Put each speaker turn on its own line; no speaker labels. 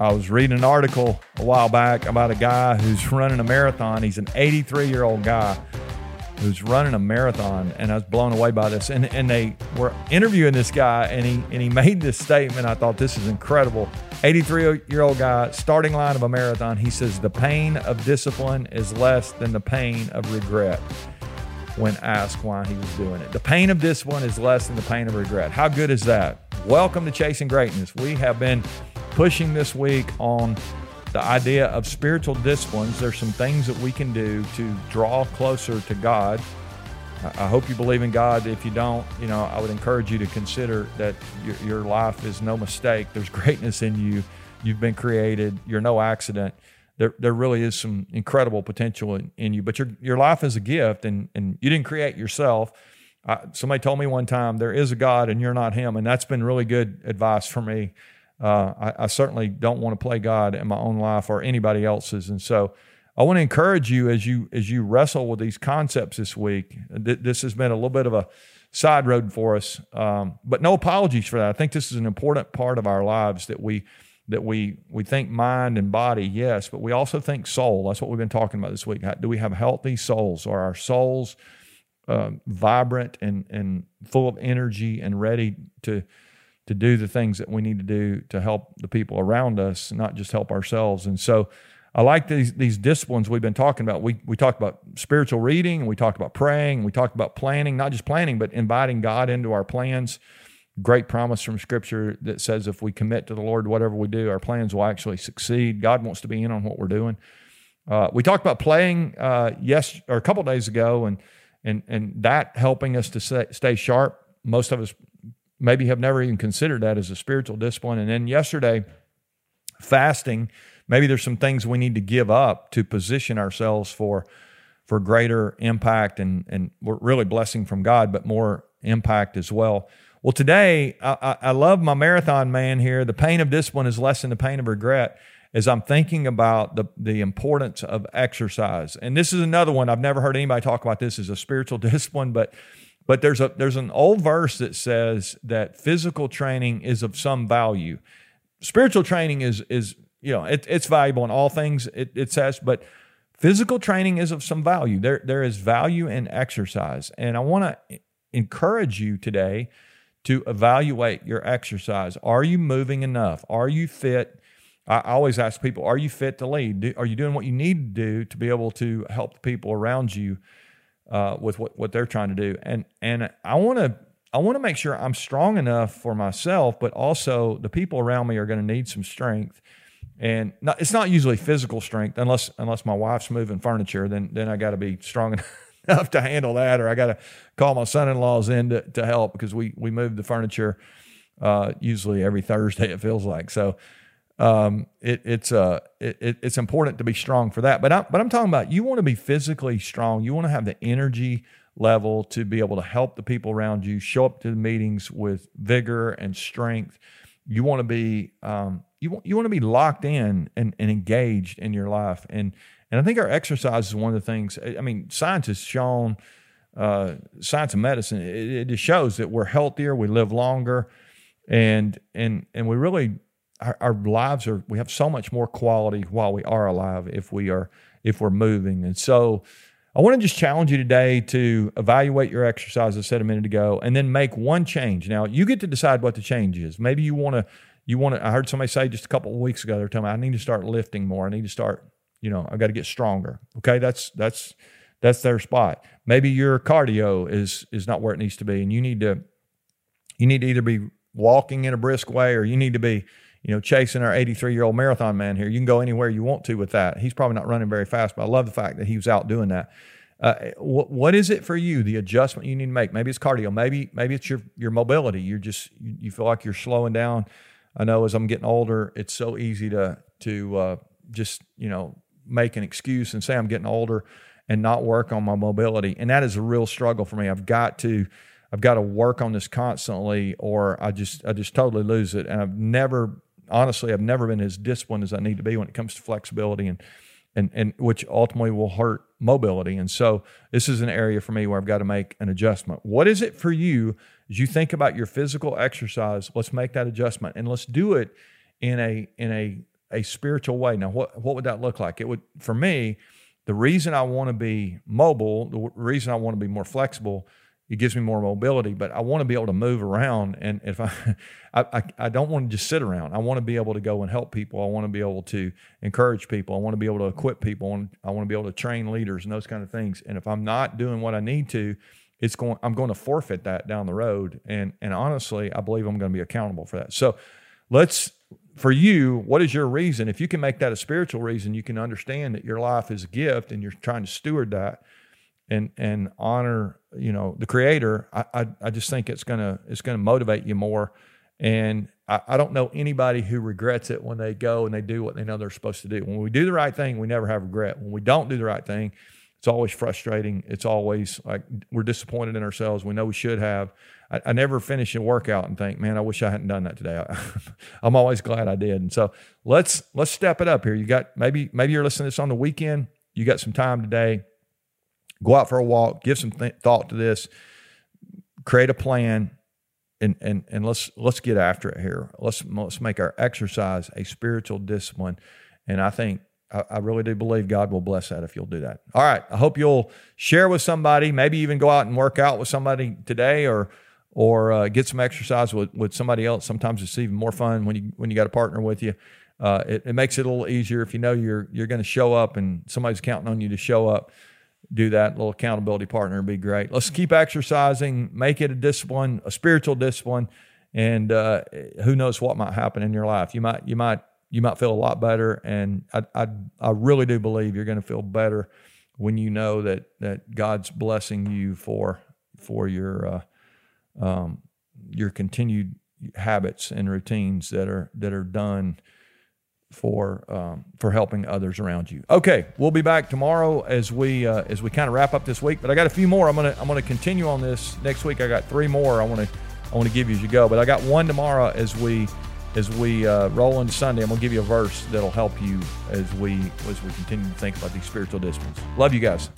I was reading an article a while back about a guy who's running a marathon. He's an 83 year old guy who's running a marathon, and I was blown away by this. And and they were interviewing this guy, and he and he made this statement. I thought this is incredible. 83 year old guy, starting line of a marathon. He says the pain of discipline is less than the pain of regret. When asked why he was doing it, the pain of discipline is less than the pain of regret. How good is that? Welcome to Chasing Greatness. We have been pushing this week on the idea of spiritual disciplines. There's some things that we can do to draw closer to God. I hope you believe in God. If you don't, you know, I would encourage you to consider that your, your life is no mistake. There's greatness in you. You've been created. You're no accident. There, there really is some incredible potential in, in you. But your, your life is a gift, and, and you didn't create yourself. I, somebody told me one time there is a God, and you're not Him, and that's been really good advice for me uh, I, I, certainly don't want to play God in my own life or anybody else's. And so I want to encourage you as you as you wrestle with these concepts this week. Th- this has been a little bit of a side road for us, um, but no apologies for that. I think this is an important part of our lives that we that we we think mind and body, yes, but we also think soul. That's what we've been talking about this week. do we have healthy souls? Are our souls uh, vibrant and and full of energy and ready to to do the things that we need to do to help the people around us, not just help ourselves. And so I like these these disciplines we've been talking about. We we talked about spiritual reading, we talked about praying, we talked about planning, not just planning, but inviting God into our plans. Great promise from Scripture that says if we commit to the Lord, whatever we do, our plans will actually succeed. God wants to be in on what we're doing. Uh, we talked about playing uh, yes or a couple days ago, and and and that helping us to stay sharp. Most of us maybe have never even considered that as a spiritual discipline. And then yesterday, fasting, maybe there's some things we need to give up to position ourselves for for greater impact and and really blessing from God, but more impact as well. Well, today I, I love my marathon man here. The pain of discipline is less than the pain of regret. As I'm thinking about the the importance of exercise, and this is another one I've never heard anybody talk about this as a spiritual discipline, but but there's a there's an old verse that says that physical training is of some value. Spiritual training is is you know it, it's valuable in all things it, it says, but physical training is of some value. There there is value in exercise, and I want to encourage you today to evaluate your exercise. Are you moving enough? Are you fit? I always ask people, are you fit to lead? Are you doing what you need to do to be able to help the people around you? Uh, with what, what they're trying to do. And and I want to I want to make sure I'm strong enough for myself, but also the people around me are going to need some strength. And not, it's not usually physical strength unless unless my wife's moving furniture. Then then I got to be strong enough to handle that, or I got to call my son-in-laws in to, to help because we we move the furniture uh, usually every Thursday. It feels like so um, it, it's uh, it, it's important to be strong for that. But I, but I'm talking about you want to be physically strong. You want to have the energy level to be able to help the people around you. Show up to the meetings with vigor and strength. You want to be um, you want you want to be locked in and, and engaged in your life. And and I think our exercise is one of the things. I mean, science has shown. Uh, science and medicine, it, it just shows that we're healthier, we live longer, and and and we really our, our, lives are we have so much more quality while we are alive if we are if we're moving. And so i want to just challenge you today to evaluate your exercise i said a minute ago and then make one change. Now you get to decide what the change is. Maybe you want to you want to i heard somebody say just a couple of weeks ago they're telling me i need to start lifting more. I need to start you know i got to get stronger. Okay that's that's that's their spot. Maybe your cardio is is not where it needs to be and you need to you need to either be walking in a brisk way or you need to be you know, chasing our 83 year old marathon man here. You can go anywhere you want to with that. He's probably not running very fast, but I love the fact that he was out doing that. Uh, what, what is it for you? The adjustment you need to make? Maybe it's cardio. Maybe maybe it's your your mobility. You're just you, you feel like you're slowing down. I know as I'm getting older, it's so easy to to uh, just you know make an excuse and say I'm getting older and not work on my mobility, and that is a real struggle for me. I've got to I've got to work on this constantly, or I just I just totally lose it, and I've never honestly, I've never been as disciplined as I need to be when it comes to flexibility and and and which ultimately will hurt mobility. And so this is an area for me where I've got to make an adjustment. What is it for you as you think about your physical exercise? Let's make that adjustment and let's do it in a in a a spiritual way. Now, what what would that look like? It would for me, the reason I want to be mobile, the reason I want to be more flexible, it gives me more mobility. But I want to be able to move around, and if I, I, I don't want to just sit around. I want to be able to go and help people. I want to be able to encourage people. I want to be able to equip people. I want, I want to be able to train leaders and those kind of things. And if I'm not doing what I need to, it's going. I'm going to forfeit that down the road. And and honestly, I believe I'm going to be accountable for that. So let's for you, what is your reason? If you can make that a spiritual reason, you can understand that your life is a gift and you're trying to steward that and and honor, you know, the creator. I I, I just think it's gonna it's gonna motivate you more. And I, I don't know anybody who regrets it when they go and they do what they know they're supposed to do. When we do the right thing, we never have regret. When we don't do the right thing, it's always frustrating. It's always like we're disappointed in ourselves. We know we should have. I, I, never finish a workout and think, man, I wish I hadn't done that today. I, I'm always glad I did. And so let's let's step it up here. You got maybe maybe you're listening to this on the weekend. You got some time today. Go out for a walk. Give some th- thought to this. Create a plan, and and and let's let's get after it here. Let's let's make our exercise a spiritual discipline. And I think I, really do believe God will bless that if you'll do that. All right. I hope you'll share with somebody, maybe even go out and work out with somebody today or or uh, get some exercise with, with somebody else. Sometimes it's even more fun when you when you got a partner with you. Uh, it, it, makes it a little easier if you know you're you're going to show up and somebody's counting on you to show up. Do that little accountability partner would be great. Let's keep exercising, make it a discipline, a spiritual discipline, and uh, who knows what might happen in your life. You might you might you might feel a lot better, and I I, I really do believe you're going to feel better when you know that that God's blessing you for for your uh, um, your continued habits and routines that are that are done for um, for helping others around you. Okay, we'll be back tomorrow as we uh, as we kind of wrap up this week. But I got a few more. I'm gonna I'm gonna continue on this next week. I got three more. I want to I want to give you as you go. But I got one tomorrow as we as we uh, roll into Sunday. I'm gonna give you a verse that'll help you as we as we continue to think about these spiritual disciplines. Love you guys.